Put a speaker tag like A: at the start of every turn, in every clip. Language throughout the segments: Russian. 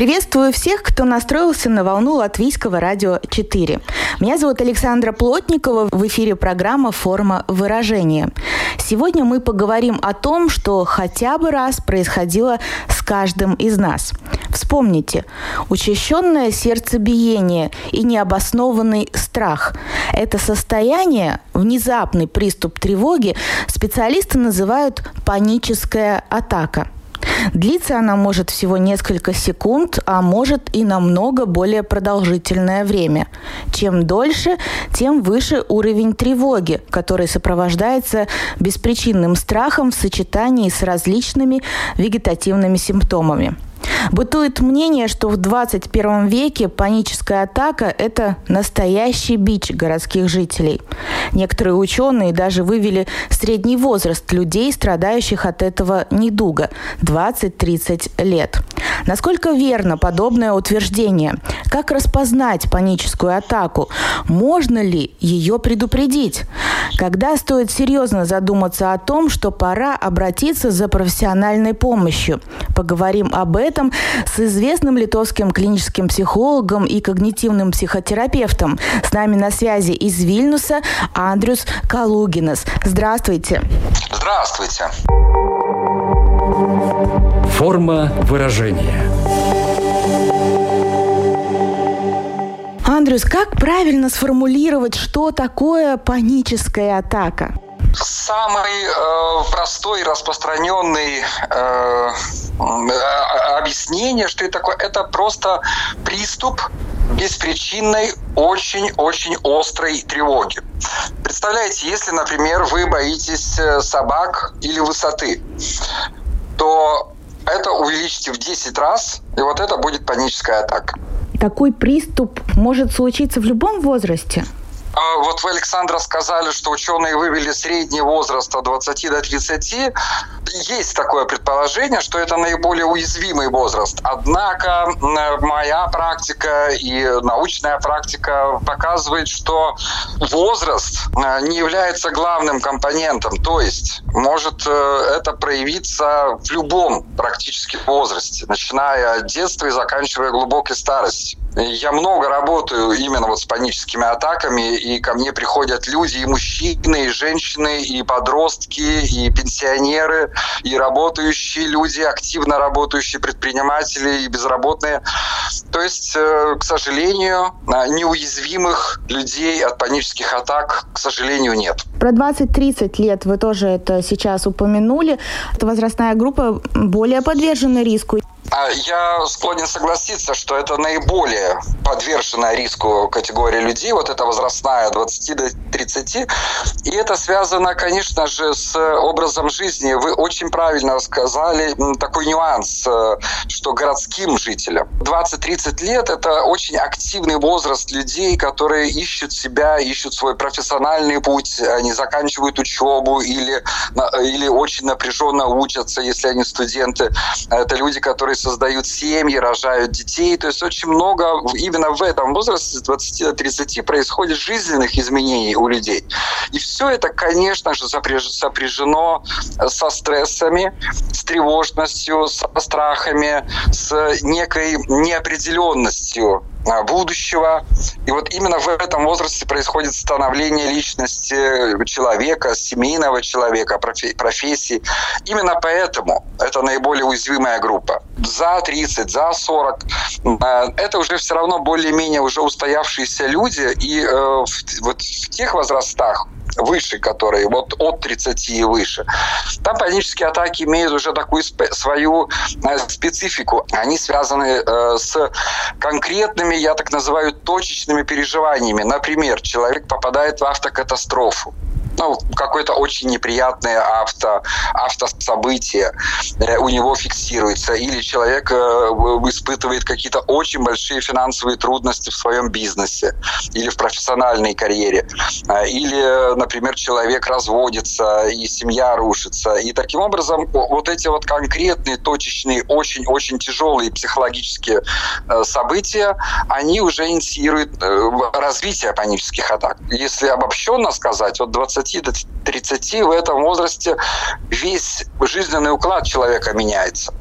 A: Приветствую всех, кто настроился на волну Латвийского радио 4. Меня зовут Александра Плотникова. В эфире программа «Форма выражения». Сегодня мы поговорим о том, что хотя бы раз происходило с каждым из нас. Вспомните, учащенное сердцебиение и необоснованный страх – это состояние, внезапный приступ тревоги, специалисты называют паническая атака – Длиться она может всего несколько секунд, а может и намного более продолжительное время. Чем дольше, тем выше уровень тревоги, который сопровождается беспричинным страхом в сочетании с различными вегетативными симптомами. Бытует мнение, что в 21 веке паническая атака – это настоящий бич городских жителей. Некоторые ученые даже вывели средний возраст людей, страдающих от этого недуга – 20-30 лет. Насколько верно подобное утверждение? Как распознать паническую атаку? Можно ли ее предупредить? Когда стоит серьезно задуматься о том, что пора обратиться за профессиональной помощью? Поговорим об этом с известным литовским клиническим психологом и когнитивным психотерапевтом. С нами на связи из Вильнюса Андрюс Калугинес. Здравствуйте.
B: Здравствуйте.
C: Форма выражения.
A: Андрюс, как правильно сформулировать, что такое паническая атака?
B: Самый э, простой, распространенный э, объяснение, что это такое, это просто приступ беспричинной, очень-очень острой тревоги. Представляете, если, например, вы боитесь э, собак или высоты, то это увеличите в 10 раз, и вот это будет паническая атака.
A: Такой приступ может случиться в любом возрасте?
B: А вот вы, Александра, сказали, что ученые вывели средний возраст от 20 до 30. Есть такое предположение, что это наиболее уязвимый возраст. Однако моя практика и научная практика показывает, что возраст э, не является главным компонентом. То есть может э, это проявиться в любом практически возрасте, начиная от детства и заканчивая глубокой старостью. Я много работаю именно вот с паническими атаками, и ко мне приходят люди, и мужчины, и женщины, и подростки, и пенсионеры, и работающие люди, активно работающие предприниматели, и безработные. То есть, э, к сожалению, э, неуязвимых людей от панических атак, к сожалению, нет.
A: Про 20-30 лет вы тоже это сейчас упомянули. Эта возрастная группа более подвержена риску.
B: Я склонен согласиться, что это наиболее подверженная риску категория людей, вот эта возрастная от 20 до 30. И это связано, конечно же, с образом жизни. Вы очень правильно сказали такой нюанс, э, что городским жителям 20-30 лет – это очень активный возраст людей, которые ищут себя, ищут свой профессиональный путь, они заканчивают учебу или, или очень напряженно учатся, если они студенты. Это люди, которые создают семьи, рожают детей. То есть очень много именно в этом возрасте, с 20 до 30, происходит жизненных изменений у людей. И все это, конечно же, сопряжено со стрессами, с тревожностью, со страхами, с некой неопределенностью будущего. И вот именно в этом возрасте происходит становление личности человека, семейного человека, профессии. Именно поэтому это наиболее уязвимая группа. За 30, за 40. А, это уже все равно более-менее уже устоявшиеся люди. И э, вот в тех возрастах, выше, которые вот от 30 и выше. Там панические атаки имеют уже такую свою э, специфику. Они связаны э, с конкретными, я так называю, точечными переживаниями. Например, человек попадает в автокатастрофу ну, какое-то очень неприятное авто, автособытие э, у него фиксируется, или человек э, испытывает какие-то очень большие финансовые трудности в своем бизнесе или в профессиональной карьере, э, или, например, человек разводится и семья рушится, и таким образом вот эти вот конкретные, точечные, очень-очень тяжелые психологические события, они уже инициируют развитие панических атак. Если обобщенно сказать, от 20 до 30 в этом возрасте весь жизненный уклад человека меняется.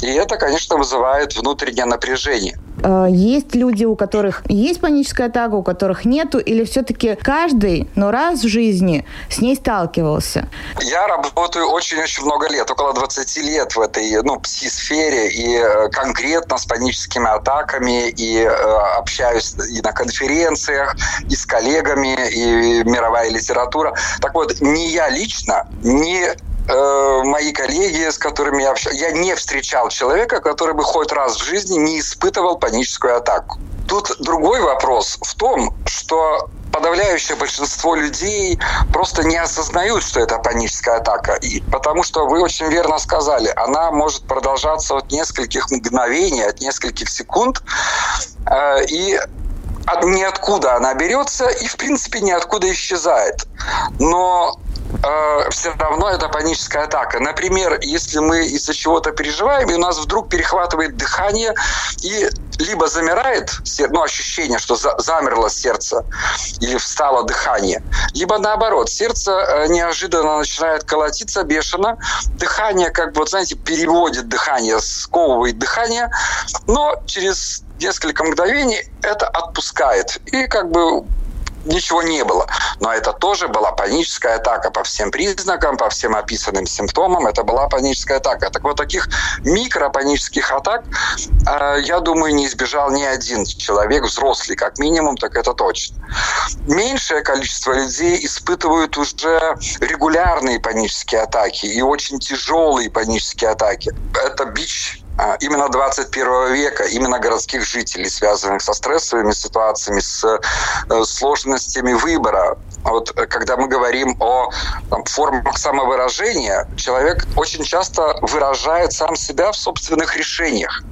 B: И это, конечно, вызывает внутреннее напряжение.
A: Э, есть люди, у которых есть паническая атака, у которых нету, или все-таки каждый, но раз в жизни с ней сталкивался?
B: Я работаю очень-очень много лет, около 20 лет в этой ну, пси-сфере, и э, конкретно с паническими атаками, и э, общаюсь и на конференциях, и с коллегами, и мировая литература. Так вот, не я лично, не э, мои коллеги, с которыми я общался, я не встречал человека, который бы хоть раз в жизни не испытывал паническую атаку. Тут другой вопрос в том, что подавляющее большинство людей просто не осознают, что это паническая атака. И потому что вы очень верно сказали, она может продолжаться от нескольких мгновений, от нескольких секунд. Э, и от ниоткуда она берется и, в принципе, ниоткуда исчезает. Но э, все равно это паническая атака. Например, если мы из-за чего-то переживаем, и у нас вдруг перехватывает дыхание, и либо замирает ну, ощущение, что за, замерло сердце, или встало дыхание, либо наоборот, сердце э, неожиданно начинает колотиться бешено, дыхание, как бы, вот, знаете, переводит дыхание, сковывает дыхание, но через несколько мгновений это отпускает. И как бы ничего не было. Но это тоже была паническая атака по всем признакам, по всем описанным симптомам. Это была паническая атака. Так вот, таких микропанических атак, э, я думаю, не избежал ни один человек, взрослый как минимум, так это точно. Меньшее количество людей испытывают уже регулярные панические атаки и очень тяжелые панические атаки. Это бич а, именно 21 века, именно городских жителей, связанных со стрессовыми ситуациями, с э, сложностями выбора. Вот э, когда мы говорим о там, формах самовыражения, человек очень часто выражает сам себя в собственных решениях.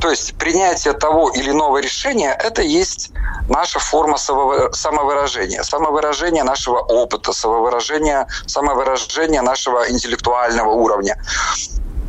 B: То есть принятие того или иного решения – это есть наша форма самовыражения. Самовыражение нашего опыта, самовыражение, самовыражение нашего интеллектуального уровня.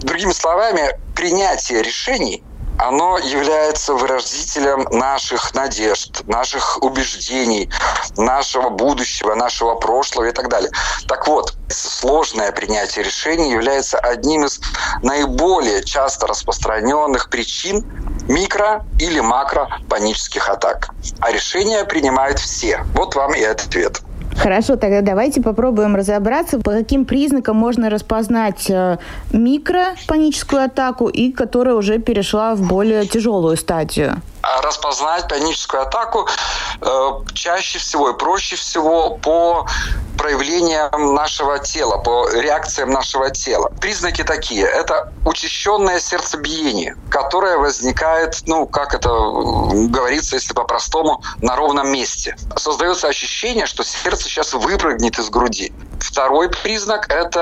B: Другими словами, принятие решений оно является выразителем наших надежд, наших убеждений, нашего будущего, нашего прошлого и так далее. Так вот, сложное принятие решений является одним из наиболее часто распространенных причин микро- или макро-панических атак. А решения принимают все. Вот вам и ответ.
A: Хорошо, тогда давайте попробуем разобраться, по каким признакам можно распознать э, микропаническую атаку и которая уже перешла в более тяжелую стадию.
B: А распознать паническую атаку э, чаще всего и проще всего по проявлениям нашего тела, по реакциям нашего тела. Признаки такие. Это учащенное сердцебиение, которое возникает, ну, как это говорится, если по-простому, на ровном месте. Создается ощущение, что сердце сейчас выпрыгнет из груди. Второй признак – это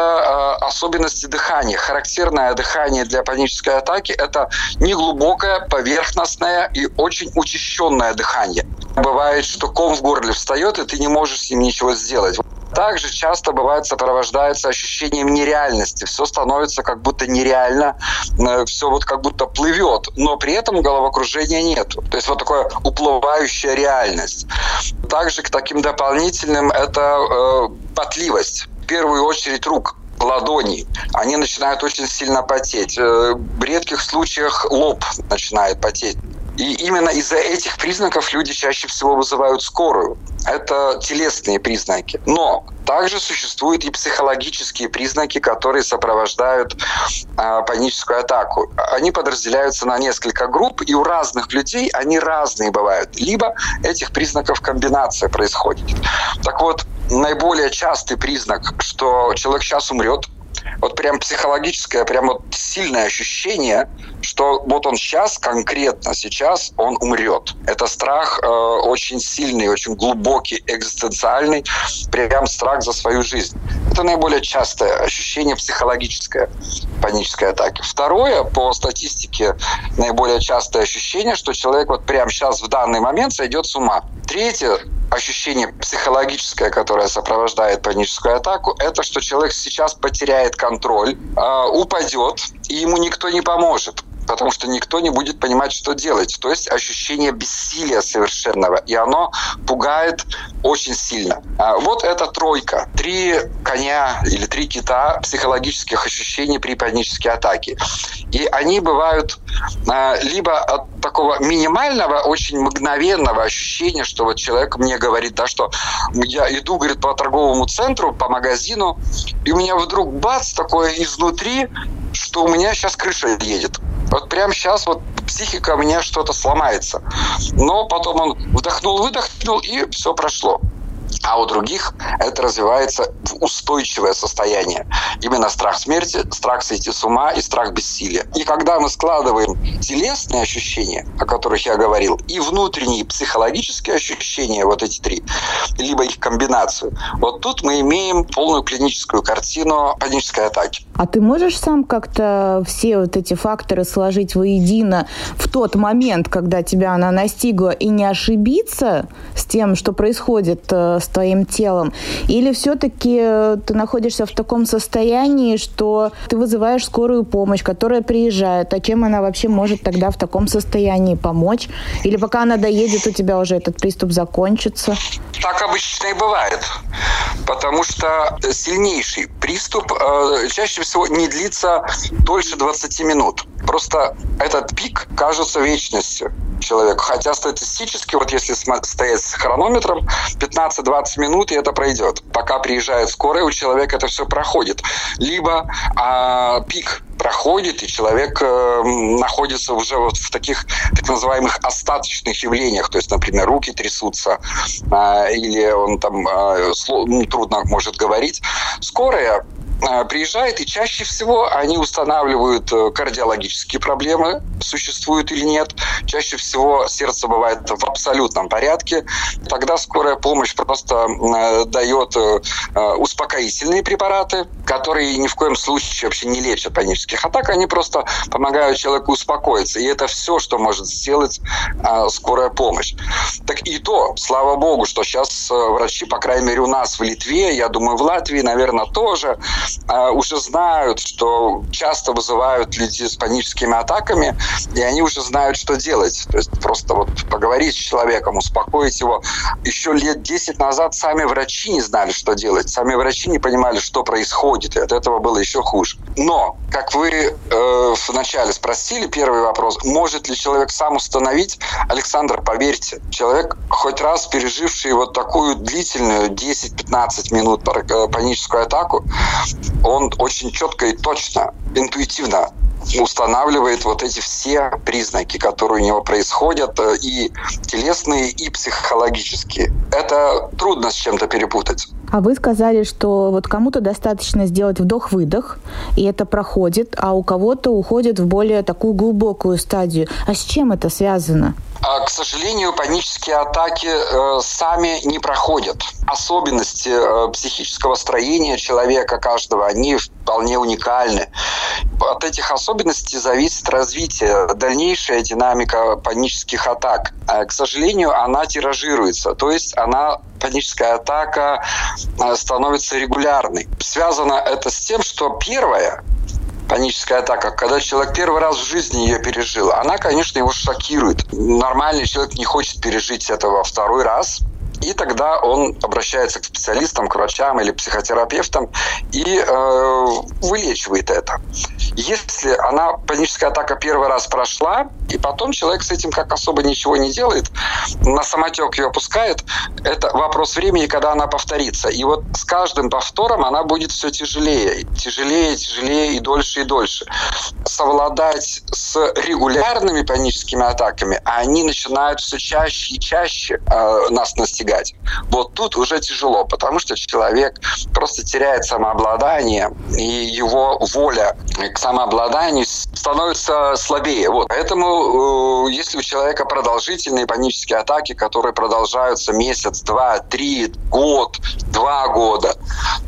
B: э, особенности дыхания. Характерное дыхание для панической атаки – это неглубокое, поверхностное и очень учащенное дыхание. Бывает, что ком в горле встает, и ты не можешь с ним ничего сделать. Также часто бывает сопровождается ощущением нереальности. Все становится как будто нереально, э, все вот как будто плывет, но при этом головокружения нету. То есть вот такая уплывающая реальность. Также к таким дополнительным это э, потливость. В первую очередь рук ладони, они начинают очень сильно потеть. Э, в редких случаях лоб начинает потеть. И именно из-за этих признаков люди чаще всего вызывают скорую. Это телесные признаки. Но также существуют и психологические признаки, которые сопровождают э, паническую атаку. Они подразделяются на несколько групп, и у разных людей они разные бывают. Либо этих признаков комбинация происходит. Так вот, наиболее частый признак, что человек сейчас умрет, вот прям психологическое, прям вот сильное ощущение – что вот он сейчас, конкретно сейчас, он умрет. Это страх э, очень сильный, очень глубокий, экзистенциальный, прям страх за свою жизнь. Это наиболее частое ощущение психологическое панической атаки. Второе, по статистике, наиболее частое ощущение, что человек вот прямо сейчас в данный момент сойдет с ума. Третье, ощущение психологическое, которое сопровождает паническую атаку, это что человек сейчас потеряет контроль, э, упадет, и ему никто не поможет потому что никто не будет понимать, что делать. То есть ощущение бессилия совершенного, и оно пугает очень сильно. А вот эта тройка. Три коня или три кита психологических ощущений при панической атаке. И они бывают а, либо от такого минимального, очень мгновенного ощущения, что вот человек мне говорит, да, что я иду, говорит, по торговому центру, по магазину, и у меня вдруг бац, такое изнутри, что у меня сейчас крыша едет. Вот прямо сейчас вот психика у меня что-то сломается. Но потом он вдохнул, выдохнул, и все прошло а у других это развивается в устойчивое состояние. Именно страх смерти, страх сойти с ума и страх бессилия. И когда мы складываем телесные ощущения, о которых я говорил, и внутренние психологические ощущения, вот эти три, либо их комбинацию, вот тут мы имеем полную клиническую картину панической атаки.
A: А ты можешь сам как-то все вот эти факторы сложить воедино в тот момент, когда тебя она настигла, и не ошибиться с тем, что происходит э, с твоим телом? Или все-таки э, ты находишься в таком состоянии, что ты вызываешь скорую помощь, которая приезжает, а чем она вообще может тогда в таком состоянии помочь? Или пока она доедет, у тебя уже этот приступ закончится?
B: Так обычно и бывает. Потому что сильнейший приступ э, чаще всего не длится дольше 20 минут. Просто этот пик кажется вечностью человеку. Хотя статистически, вот если стоять с хронометром, 15-20 минут, и это пройдет. Пока приезжает скорая, у человека это все проходит. Либо а, пик проходит, и человек э, находится уже вот в таких так называемых остаточных явлениях, то есть, например, руки трясутся, э, или он там э, трудно может говорить. Скорая приезжает, и чаще всего они устанавливают э, кардиологические проблемы, существуют или нет. Чаще всего сердце бывает в абсолютном порядке. Тогда скорая помощь просто э, дает успокоительные препараты, которые ни в коем случае вообще не лечат панических атак, они просто помогают человеку успокоиться. И это все, что может сделать скорая помощь. Так и то, слава богу, что сейчас врачи, по крайней мере, у нас в Литве, я думаю, в Латвии, наверное, тоже, уже знают, что часто вызывают людей с паническими атаками, и они уже знают, что делать. То есть просто вот поговорить с человеком, успокоить его. Еще лет 10 назад сами врачи не знали, что делать. Сами врачи не понимали, что происходит, и от этого было еще хуже. Но, как вы э, вначале спросили, первый вопрос, может ли человек сам установить? Александр, поверьте, человек, хоть раз переживший вот такую длительную 10-15 минут э, паническую атаку, он очень четко и точно, интуитивно устанавливает вот эти все признаки, которые у него происходят, э, и телесные, и психологические. Это трудно с чем-то перепутать.
A: А вы сказали, что вот кому-то достаточно сделать вдох-выдох, и это проходит, а у кого-то уходит в более такую глубокую стадию. А с чем это связано?
B: А, к сожалению, панические атаки э, сами не проходят. Особенности э, психического строения человека каждого, они вполне уникальны. От этих особенностей зависит развитие, дальнейшая динамика панических атак. А, к сожалению, она тиражируется, то есть она паническая атака э, становится регулярной. Связано это с тем, что первое, паническая атака, когда человек первый раз в жизни ее пережил, она, конечно, его шокирует. Нормальный человек не хочет пережить этого второй раз, и тогда он обращается к специалистам, к врачам или психотерапевтам и э, вылечивает это. Если она, паническая атака первый раз прошла, и потом человек с этим как особо ничего не делает, на самотек ее опускает, это вопрос времени, когда она повторится. И вот с каждым повтором она будет все тяжелее, тяжелее, тяжелее и дольше и дольше. Совладать с регулярными паническими атаками, а они начинают все чаще и чаще э, нас настигать, избегать. Вот тут уже тяжело, потому что человек просто теряет самообладание, и его воля к самообладанию становится слабее. Вот. Поэтому, э, если у человека продолжительные панические атаки, которые продолжаются месяц, два, три, год, два года,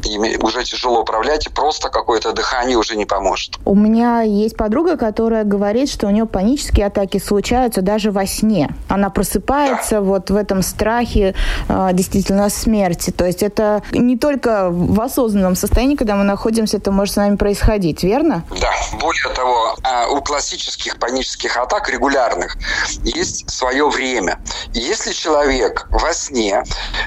B: ими уже тяжело управлять, и просто какое-то дыхание уже не поможет.
A: У меня есть подруга, которая говорит, что у нее панические атаки случаются даже во сне. Она просыпается да. вот в этом страхе действительно смерти. То есть это не только в осознанном состоянии, когда мы находимся, это может с нами происходить, верно?
B: Да. Более того, а, у классических панических атак регулярных есть свое время. Если человек во сне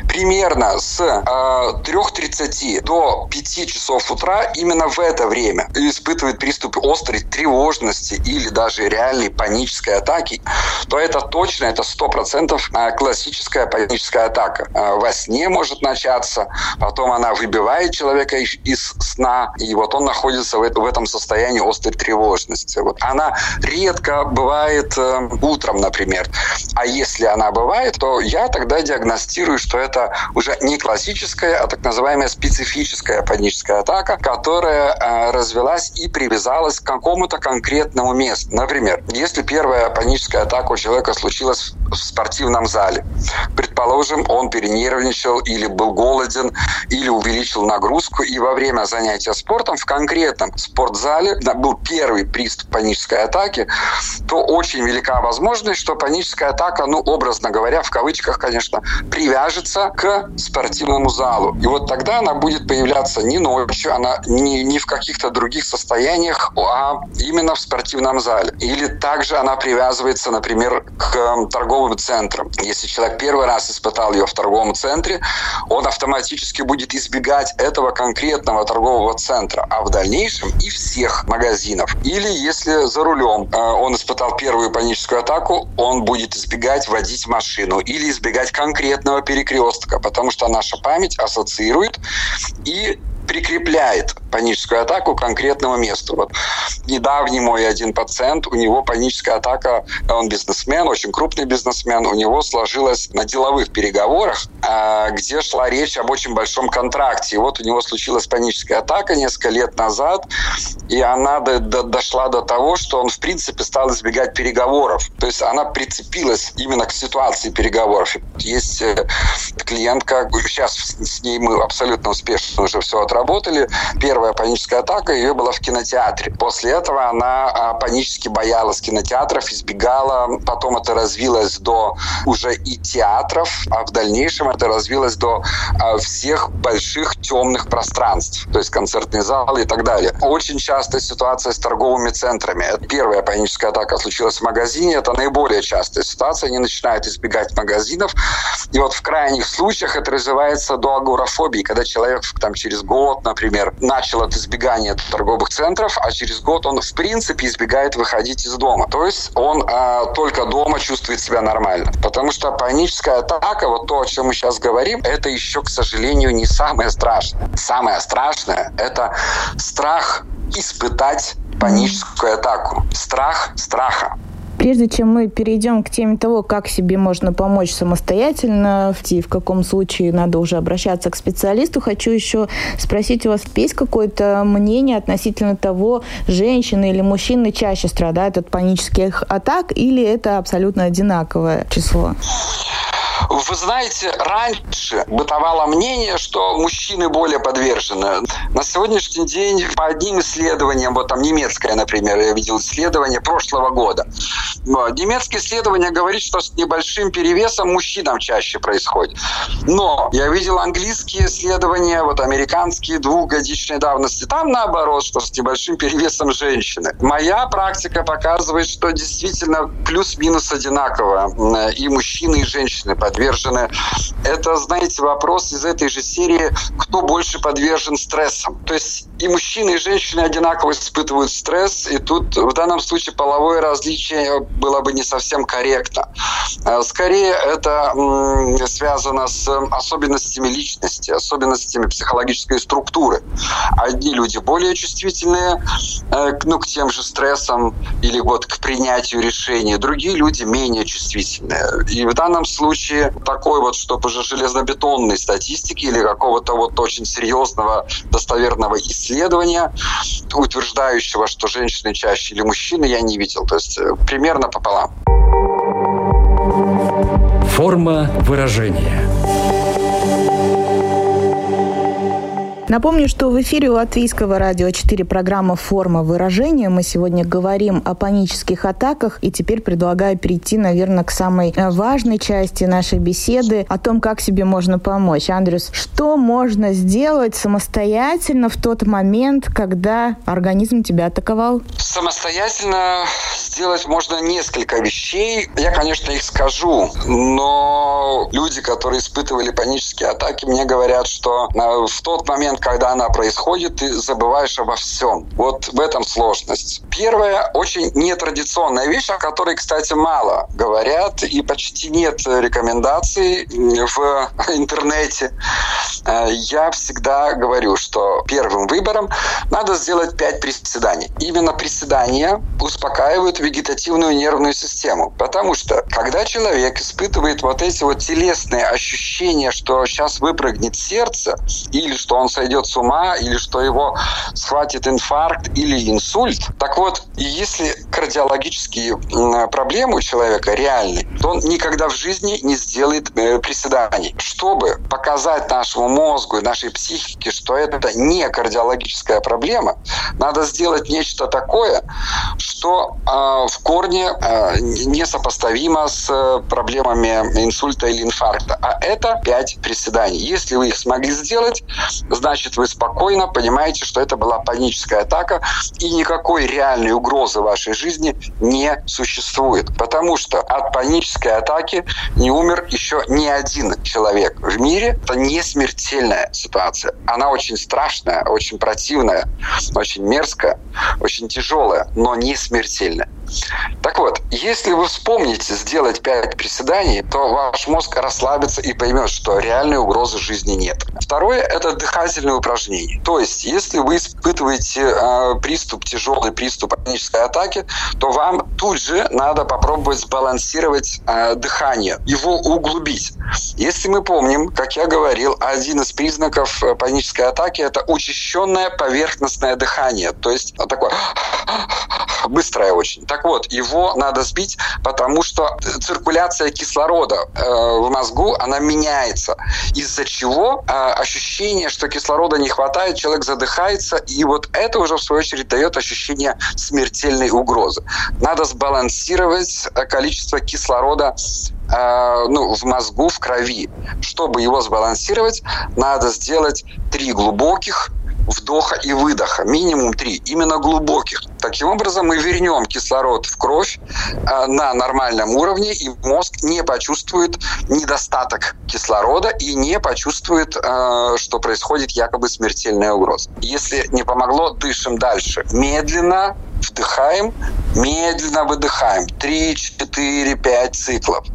B: примерно с э, а, 3.30 до 5 часов утра именно в это время испытывает приступ острой тревожности или даже реальной панической атаки, то это точно, это 100% а, классическая паническая атака. Во сне может начаться, потом она выбивает человека из сна, и вот он находится в этом состоянии острой тревожности. Вот она редко бывает э, утром, например. А если она бывает, то я тогда диагностирую, что это уже не классическая, а так называемая специфическая паническая атака, которая э, развелась и привязалась к какому-то конкретному месту. Например, если первая паническая атака у человека случилась в спортивном зале, предположим, он перенервничал или был голоден, или увеличил нагрузку, и во время занятия спортом в конкретном спортзале был первый приступ панической атаки, то очень велика возможность, что паническая атака, ну, образно говоря, в кавычках, конечно, привяжется к спортивному залу. И вот тогда она будет появляться не ночью, она не, не в каких-то других состояниях, а именно в спортивном зале. Или также она привязывается, например, к торговым центрам. Если человек первый раз испытал ее в торговом центре, он автоматически будет избегать этого конкретного торгового центра, а в дальнейшем и всех магазинов. Или если за рулем э, он испытал первую паническую атаку, он будет избегать водить машину или избегать конкретного перекрестка, потому что наша память ассоциирует и прикрепляет паническую атаку к конкретному месту. Вот недавний мой один пациент, у него паническая атака, он бизнесмен, очень крупный бизнесмен, у него сложилась на деловых переговорах, а, где шла речь об очень большом контракте. И вот у него случилась паническая атака несколько лет назад, и она до, до, дошла до того, что он, в принципе, стал избегать переговоров. То есть она прицепилась именно к ситуации переговоров. Есть э, клиентка, сейчас с ней мы абсолютно успешно уже все отработали, работали. Первая паническая атака ее была в кинотеатре. После этого она а, панически боялась кинотеатров, избегала. Потом это развилось до уже и театров, а в дальнейшем это развилось до а, всех больших темных пространств, то есть концертные залы и так далее. Очень частая ситуация с торговыми центрами. Первая паническая атака случилась в магазине, это наиболее частая ситуация. Они начинают избегать магазинов. И вот в крайних случаях это развивается до агорафобии, когда человек там через год год, например, начал от избегания торговых центров, а через год он в принципе избегает выходить из дома. То есть он а, только дома чувствует себя нормально. Потому что паническая атака, вот то, о чем мы сейчас говорим, это еще, к сожалению, не самое страшное. Самое страшное – это страх испытать паническую атаку. Страх страха.
A: Прежде чем мы перейдем к теме того, как себе можно помочь самостоятельно, в, в каком случае надо уже обращаться к специалисту, хочу еще спросить у вас, есть какое-то мнение относительно того, женщины или мужчины чаще страдают от панических атак, или это абсолютно одинаковое число?
B: Вы знаете, раньше бытовало мнение, что мужчины более подвержены. На сегодняшний день по одним исследованиям, вот там немецкое, например, я видел исследование прошлого года. Немецкое исследование говорит, что с небольшим перевесом мужчинам чаще происходит. Но я видел английские исследования, вот американские двухгодичной давности. Там наоборот, что с небольшим перевесом женщины. Моя практика показывает, что действительно плюс-минус одинаково. И мужчины, и женщины подвержены. Это, знаете, вопрос из этой же серии, кто больше подвержен стрессам. То есть и мужчины, и женщины одинаково испытывают стресс, и тут в данном случае половое различие было бы не совсем корректно. Э, скорее, это связано с особенностями личности, особенностями психологической структуры. Одни люди более чувствительные э, ну, к тем же стрессам или вот к принятию решений, другие люди менее чувствительные. И в данном случае такой вот, чтобы уже железнобетонной статистики или какого-то вот очень серьезного достоверного исследования, утверждающего, что женщины чаще или мужчины, я не видел. То есть э, примерно пополам.
C: Форма выражения.
A: Напомню, что в эфире Латвийского радио 4 программа «Форма выражения». Мы сегодня говорим о панических атаках. И теперь предлагаю перейти, наверное, к самой э, важной части нашей беседы о том, как себе можно помочь. Андрюс, что можно сделать самостоятельно в тот момент, когда организм тебя атаковал?
B: Самостоятельно сделать можно несколько вещей. Я, конечно, их скажу, но люди, которые испытывали панические атаки, мне говорят, что э, в тот момент, момент, когда она происходит, ты забываешь обо всем. Вот в этом сложность. Первая очень нетрадиционная вещь, о которой, кстати, мало говорят и почти нет рекомендаций в интернете. Э, я всегда говорю, что первым выбором надо сделать 5 приседаний. Именно приседания успокаивают вегетативную нервную систему. Потому что, когда человек испытывает вот эти вот телесные ощущения, что сейчас выпрыгнет сердце, или что он сойдет с ума, или что его схватит инфаркт или инсульт. Так вот, если кардиологические проблемы у человека реальны, то он никогда в жизни не сделает э, приседаний. Чтобы показать нашему мозгу и нашей психике, что это не кардиологическая проблема, надо сделать нечто такое, что э, в корне э, несопоставимо с э, проблемами инсульта или инфаркта. А это 5 приседаний. Если вы их смогли сделать, значит вы спокойно понимаете, что это была паническая атака, и никакой реальной угрозы вашей жизни не существует. Потому что от панической атаки не умер еще ни один человек в мире. Это не смертельная ситуация. Она очень страшная, очень противная, очень мерзкая, очень тяжелая, но не смертельная. Так вот, если вы вспомните сделать 5 приседаний, то ваш мозг расслабится и поймет, что реальной угрозы жизни нет. Второе – это дыхательные упражнения. То есть, если вы испытываете э, приступ, тяжелый приступ панической атаки, то вам тут же надо попробовать сбалансировать э, дыхание, его углубить. Если мы помним, как я говорил, один из признаков э, панической атаки – это учащенное поверхностное дыхание. То есть такое быстрое очень. Так вот, его надо сбить, потому что циркуляция кислорода э, в мозгу, она меняется. Из-за чего э, ощущение, что кислорода не хватает, человек задыхается, и вот это уже, в свою очередь, дает ощущение смертельной угрозы. Надо сбалансировать э, количество кислорода ну, в мозгу, в крови. Чтобы его сбалансировать, надо сделать три глубоких вдоха и выдоха, минимум три, именно глубоких. Таким образом, мы вернем кислород в кровь э, на нормальном уровне, и мозг не почувствует недостаток кислорода и не почувствует, э, что происходит якобы смертельная угроза. Если не помогло, дышим дальше. Медленно, вдыхаем, медленно выдыхаем. 3, 4, 5 циклов.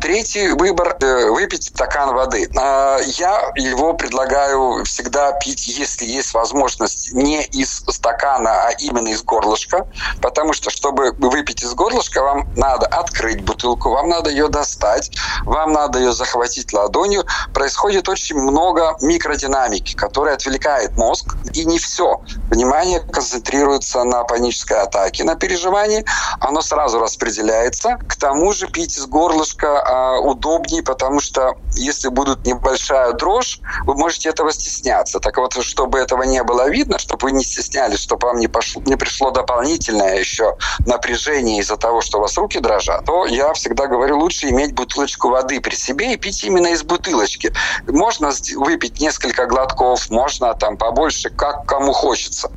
B: Третий выбор э, – выпить стакан воды. А, я его предлагаю всегда пить, если есть возможность, не из стакана, а именно из горлышка, потому что, чтобы выпить из горлышка, вам надо открыть бутылку, вам надо ее достать, вам надо ее захватить ладонью. Происходит очень много микродинамики, которая отвлекает мозг, и не все. Внимание концентрируется на панической атаке, на переживании, оно сразу распределяется. К тому же пить из горлышка а, удобнее, потому что если будет небольшая дрожь, вы можете этого стесняться. Так вот, чтобы этого не было видно, чтобы вы не стеснялись, чтобы вам не, пошло, не пришло дополнительное еще напряжение из-за того, что у вас руки дрожат, то я всегда говорю, лучше иметь бутылочку воды при себе и пить именно из бутылочки. Можно выпить несколько глотков, можно там побольше, как кому хочется.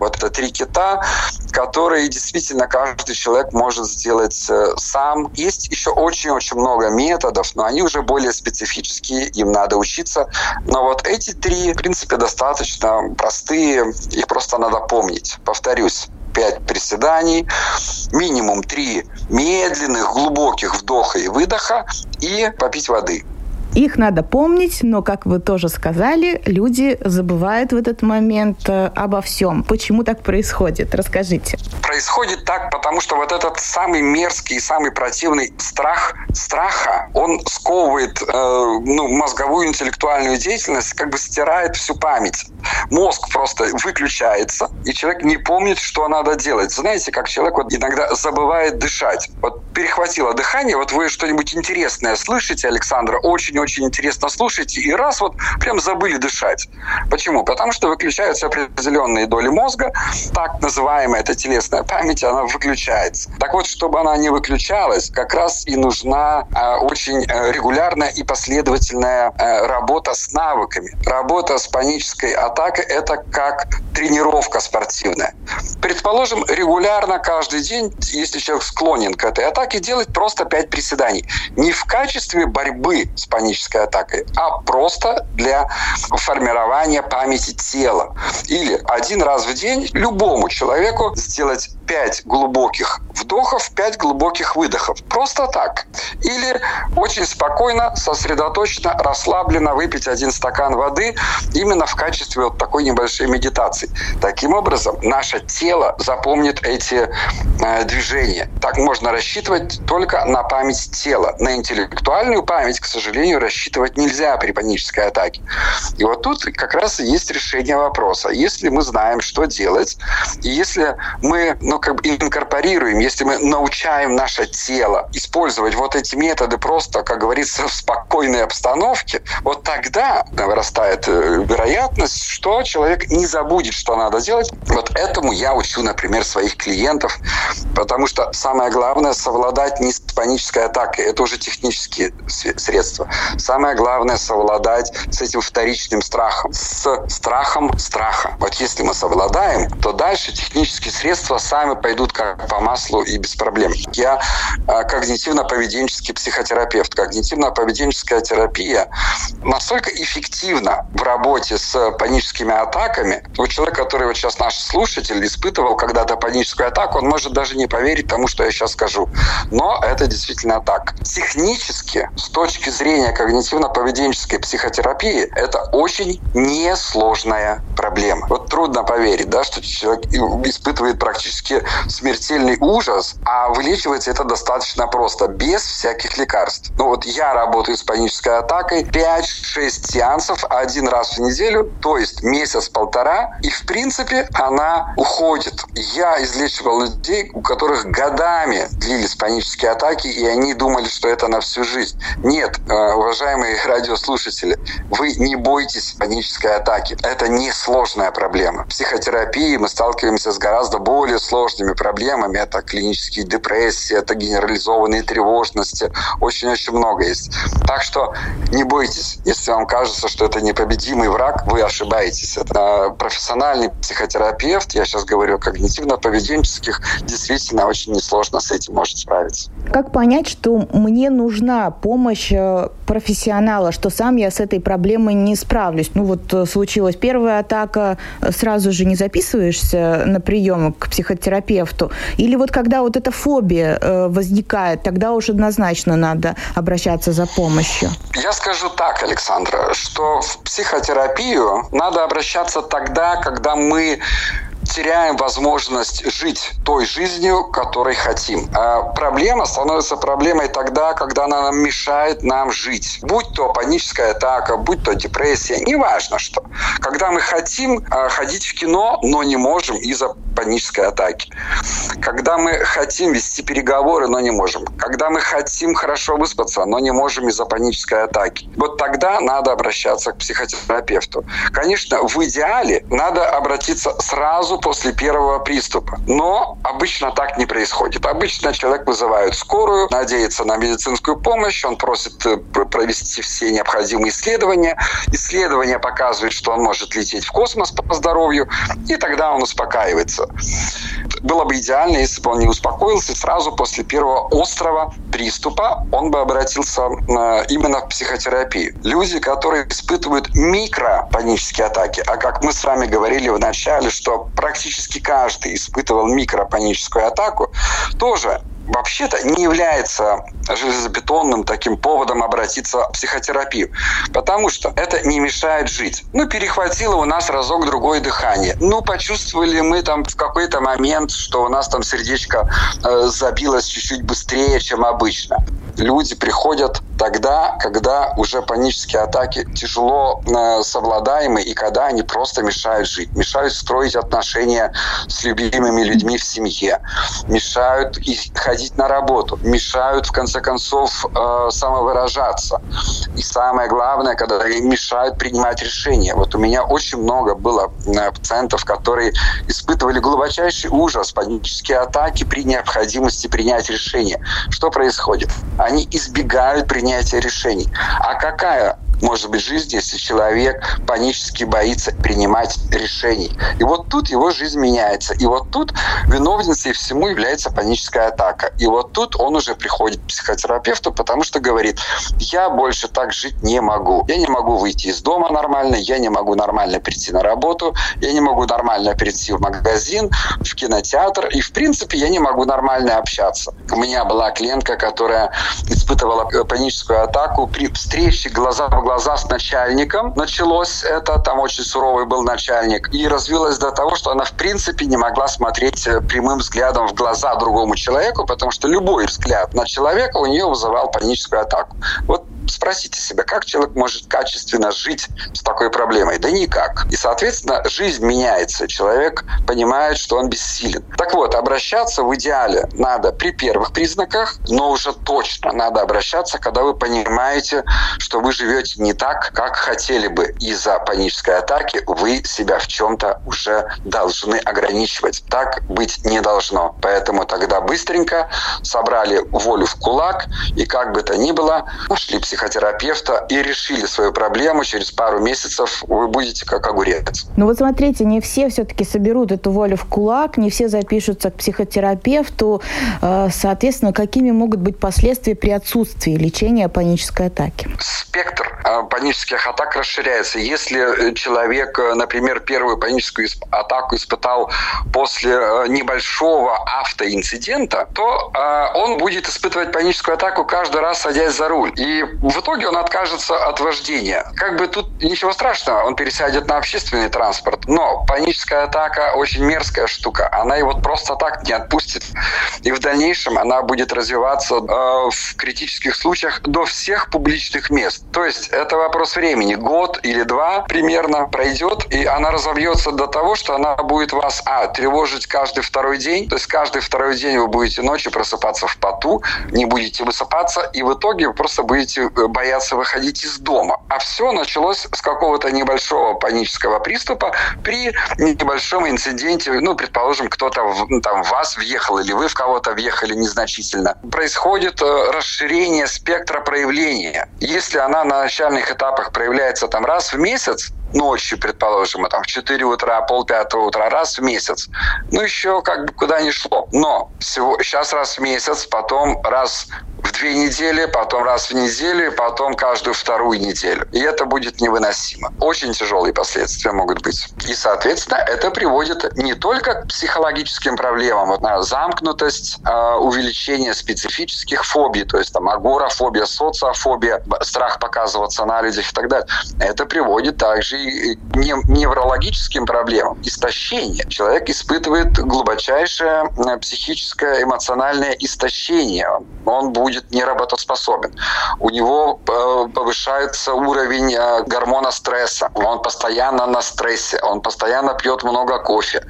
B: Вот это три кита, которые действительно каждый человек может сделать э, сам. Есть еще очень-очень много методов, но они уже более специфические, им надо учиться. Но вот эти три, в принципе, достаточно простые, их просто надо помнить. Повторюсь, 5 приседаний, минимум 3 медленных, глубоких вдоха и выдоха и попить воды.
A: Их надо помнить, но, как вы тоже сказали, люди забывают в этот момент э, обо всем. Почему так происходит? Расскажите.
B: Происходит так, потому что вот этот самый мерзкий самый противный страх страха, он сковывает э, ну, мозговую интеллектуальную деятельность, как бы стирает всю память. Мозг просто выключается, и человек не помнит, что надо делать. Знаете, как человек вот иногда забывает дышать. Вот перехватило дыхание, вот вы что-нибудь интересное слышите, Александра, очень очень интересно слушать, и раз вот прям забыли дышать. Почему? Потому что выключаются определенные доли мозга, так называемая эта телесная память, она выключается. Так вот, чтобы она не выключалась, как раз и нужна э, очень регулярная и последовательная э, работа с навыками. Работа с панической атакой – это как тренировка спортивная. Предположим, регулярно каждый день, если человек склонен к этой атаке, делать просто 5 приседаний. Не в качестве борьбы с панической панической атакой, а просто для формирования памяти тела. Или один раз в день любому человеку сделать 5 глубоких вдохов, 5 глубоких выдохов. Просто так. Или очень спокойно, сосредоточенно, расслабленно выпить один стакан воды именно в качестве вот такой небольшой медитации. Таким образом, наше тело запомнит эти э, движения. Так можно рассчитывать только на память тела. На интеллектуальную память, к сожалению, рассчитывать нельзя при панической атаке. И вот тут как раз и есть решение вопроса. Если мы знаем, что делать, и если мы ну, как бы инкорпорируем, если мы научаем наше тело использовать вот эти методы просто, как говорится, в спокойной обстановке, вот тогда вырастает э, вероятность, что человек не забудет, что надо делать. Вот этому я учу, например, своих клиентов, потому что самое главное совладать не с панической атакой, это уже технические средства. Самое главное совладать с этим вторичным страхом, с страхом страха. Вот если мы совладаем, то дальше технические средства сами пойдут как по маслу и без проблем. Я а, когнитивно-поведенческий психотерапевт. Когнитивно-поведенческая терапия настолько эффективна в работе с паническими атаками. Вот человек, который вот сейчас наш слушатель испытывал когда-то паническую атаку, он может даже не поверить тому, что я сейчас скажу. Но это действительно так. Технически, с точки зрения когнитивно-поведенческой психотерапии, это очень несложная проблема. Вот трудно поверить, да, что человек испытывает практически смертельный ужас, а вылечивается это достаточно просто, без всяких лекарств. Ну вот я работаю с панической атакой 5-6 сеансов один раз в неделю, то есть месяц-полтора, и в принципе она уходит. Я излечивал людей, у которых годами длились панические атаки, и они думали, что это на всю жизнь. Нет, э, уважаемые радиослушатели, вы не бойтесь панической атаки. Это не сложная проблема. В психотерапии мы сталкиваемся с гораздо более сложными проблемами. Это клинические депрессии, это генерализованные тревожности. Очень-очень много есть. Так что не бойтесь. Если вам кажется, что это непобедимый враг, вы ошибаетесь. Это профессиональный психотерапевт, я сейчас говорю о когнитивно-поведенческих, действительно очень несложно с этим может справиться.
A: Как понять, что мне нужна помощь э, профессионала, что сам я с этой проблемой не справлюсь? Ну вот э, случилась первая атака, э, сразу же не записываешься на прием к психотерапевту? Или вот когда вот эта фобия возникает, тогда уж однозначно надо обращаться за помощью?
B: Я скажу так, Александра, что в психотерапию надо обращаться тогда, когда мы теряем возможность жить той жизнью, которой хотим. А проблема становится проблемой тогда, когда она нам мешает нам жить. Будь то паническая атака, будь то депрессия, неважно что. Когда мы хотим а, ходить в кино, но не можем из-за панической атаки. Когда мы хотим вести переговоры, но не можем. Когда мы хотим хорошо выспаться, но не можем из-за панической атаки. Вот тогда надо обращаться к психотерапевту. Конечно, в идеале надо обратиться сразу после первого приступа. Но обычно так не происходит. Обычно человек вызывает скорую, надеется на медицинскую помощь, он просит э, провести все необходимые исследования. Исследования показывают, что он может лететь в космос по здоровью, и тогда он успокаивается. Было бы идеально, если бы он не успокоился сразу после первого острого приступа, он бы обратился э, именно в психотерапию. Люди, которые испытывают микропанические атаки, а как мы с вами говорили в начале, что практически каждый испытывал микропаническую атаку, тоже вообще-то не является железобетонным таким поводом обратиться в психотерапию, потому что это не мешает жить. Ну, перехватило у нас разок другое дыхание. Ну, почувствовали мы там в какой-то момент, что у нас там сердечко э, забилось чуть-чуть быстрее, чем обычно. Люди приходят тогда, когда уже панические атаки тяжело э, совладаемы и когда они просто мешают жить, мешают строить отношения с любимыми людьми в семье, мешают ходить на работу, мешают в конце концов э, самовыражаться. И самое главное, когда мешают принимать решения. Вот у меня очень много было э, пациентов, которые испытывали глубочайший ужас, панические атаки при необходимости принять решение. Что происходит? Они избегают принять принятия решений. А какая может быть жизнь, если человек панически боится принимать решений. И вот тут его жизнь меняется. И вот тут виновницей всему является паническая атака. И вот тут он уже приходит к психотерапевту, потому что говорит, я больше так жить не могу. Я не могу выйти из дома нормально, я не могу нормально прийти на работу, я не могу нормально прийти в магазин, в кинотеатр, и в принципе я не могу нормально общаться. У меня была клиентка, которая испытывала паническую атаку при встрече глаза в глаза глаза с начальником началось это, там очень суровый был начальник, и развилось до того, что она в принципе не могла смотреть э, прямым взглядом в глаза другому человеку, потому что любой взгляд на человека у нее вызывал паническую атаку. Вот спросите себя, как человек может качественно жить с такой проблемой? Да никак. И, соответственно, жизнь меняется. Человек понимает, что он бессилен. Так вот, обращаться в идеале надо при первых признаках, но уже точно надо обращаться, когда вы понимаете, что вы живете не так, как хотели бы. Из-за панической атаки вы себя в чем-то уже должны ограничивать. Так быть не должно. Поэтому тогда быстренько собрали волю в кулак и как бы то ни было, нашли психотерапевта и решили свою проблему. Через пару месяцев вы будете как огурец.
A: Ну вот смотрите, не все все-таки соберут эту волю в кулак, не все запишутся к психотерапевту. Э, соответственно, какими могут быть последствия при отсутствии лечения панической атаки?
B: Спектр э, панических атак расширяется. Если человек, э, например, первую паническую атаку испытал после небольшого автоинцидента, то он будет испытывать паническую атаку каждый раз, садясь за руль. И в итоге он откажется от вождения. Как бы тут ничего страшного, он пересядет на общественный транспорт. Но паническая атака очень мерзкая штука. Она его просто так не отпустит. И в дальнейшем она будет развиваться э, в критических случаях до всех публичных мест. То есть это вопрос времени. Год или два примерно пройдет, и она разовьется до того, что она будет вас, а, тревожить каждый второй день. То есть каждый второй день вы будете ночью просыпаться в поту, не будете высыпаться, и в итоге вы просто будете боятся выходить из дома. А все началось с какого-то небольшого панического приступа при небольшом инциденте. Ну, предположим, кто-то ну, там вас въехал или вы в кого-то въехали незначительно. Происходит э, расширение спектра проявления. Если она на начальных этапах проявляется там раз в месяц, ночью, предположим, а там в 4 утра, пол пятого утра, раз в месяц. Ну, еще как бы куда ни шло. Но всего, сейчас раз в месяц, потом раз в две недели, потом раз в неделю, потом каждую вторую неделю. И это будет невыносимо. Очень тяжелые последствия могут быть. И, соответственно, это приводит не только к психологическим проблемам, вот, на замкнутость, э, увеличение специфических фобий, то есть там агорафобия, социофобия, страх показываться на людях и так далее. Это приводит также неврологическим проблемам, истощение. Человек испытывает глубочайшее психическое, эмоциональное истощение. Он будет неработоспособен. У него э, повышается уровень э, гормона стресса. Он постоянно на стрессе, он постоянно пьет много кофе,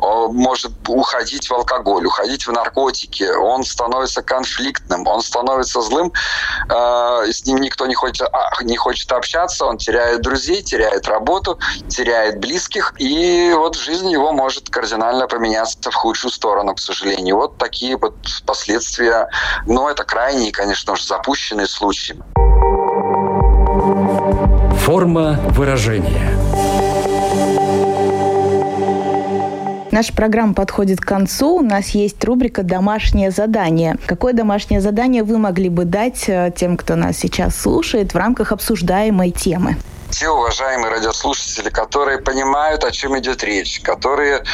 B: он может уходить в алкоголь, уходить в наркотики, он становится конфликтным, он становится злым, э, с ним никто не хочет, а, не хочет общаться, он теряет друзей, теряет работу, теряет близких, и вот жизнь его может кардинально поменяться в худшую сторону, к сожалению. Вот такие вот последствия. Но это крайние, конечно же, запущенные случаи.
C: Форма выражения –
A: Наша программа подходит к концу. У нас есть рубрика «Домашнее задание». Какое домашнее задание вы могли бы дать э, тем, кто нас сейчас слушает в рамках обсуждаемой темы?
B: Те уважаемые радиослушатели, которые понимают, о чем идет речь, которые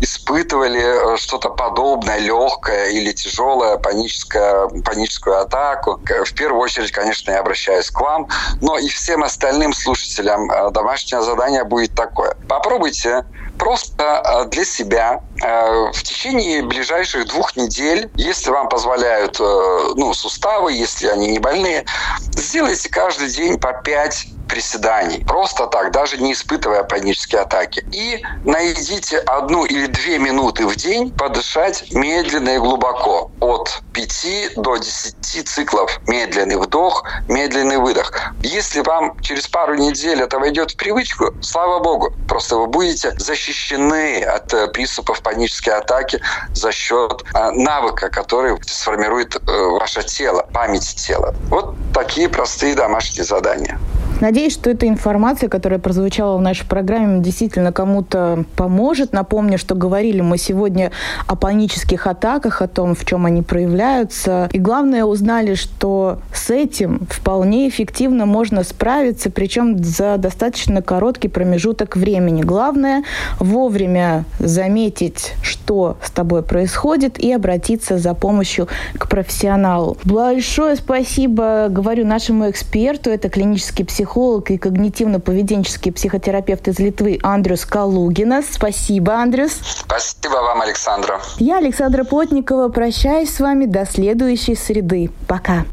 B: испытывали э, что-то подобное, легкое или тяжелое, паническое, паническую атаку. В первую очередь, конечно, я обращаюсь к вам, но и всем остальным слушателям э, домашнее задание будет такое. Попробуйте просто э, для себя в течение ближайших двух недель, если вам позволяют ну, суставы, если они не больные, сделайте каждый день по 5 приседаний. Просто так, даже не испытывая панические атаки. И найдите одну или две минуты в день подышать медленно и глубоко. От 5 до 10 циклов медленный вдох, медленный выдох. Если вам через пару недель это войдет в привычку, слава богу, просто вы будете защищены от э, приступов панической атаки за счет э, навыка, который сформирует э, ваше тело, память тела. Вот такие простые домашние задания.
A: Надеюсь, что эта информация, которая прозвучала в нашей программе, действительно кому-то поможет. Напомню, что говорили мы сегодня о панических атаках, о том, в чем они проявляются. И главное, узнали, что с этим вполне эффективно можно справиться, причем за достаточно короткий промежуток времени. Главное вовремя заметить, что с тобой происходит, и обратиться за помощью к профессионалу. Большое спасибо, говорю нашему эксперту, это клинический психолог психолог и когнитивно-поведенческий психотерапевт из Литвы Андрюс Калугинас. Спасибо, Андрюс.
B: Спасибо вам, Александра.
A: Я, Александра Плотникова, прощаюсь с вами до следующей среды. Пока.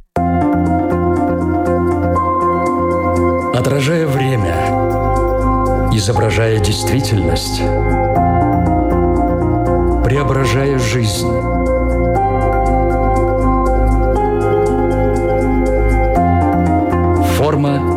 C: Отражая время, изображая действительность, преображая жизнь. Форма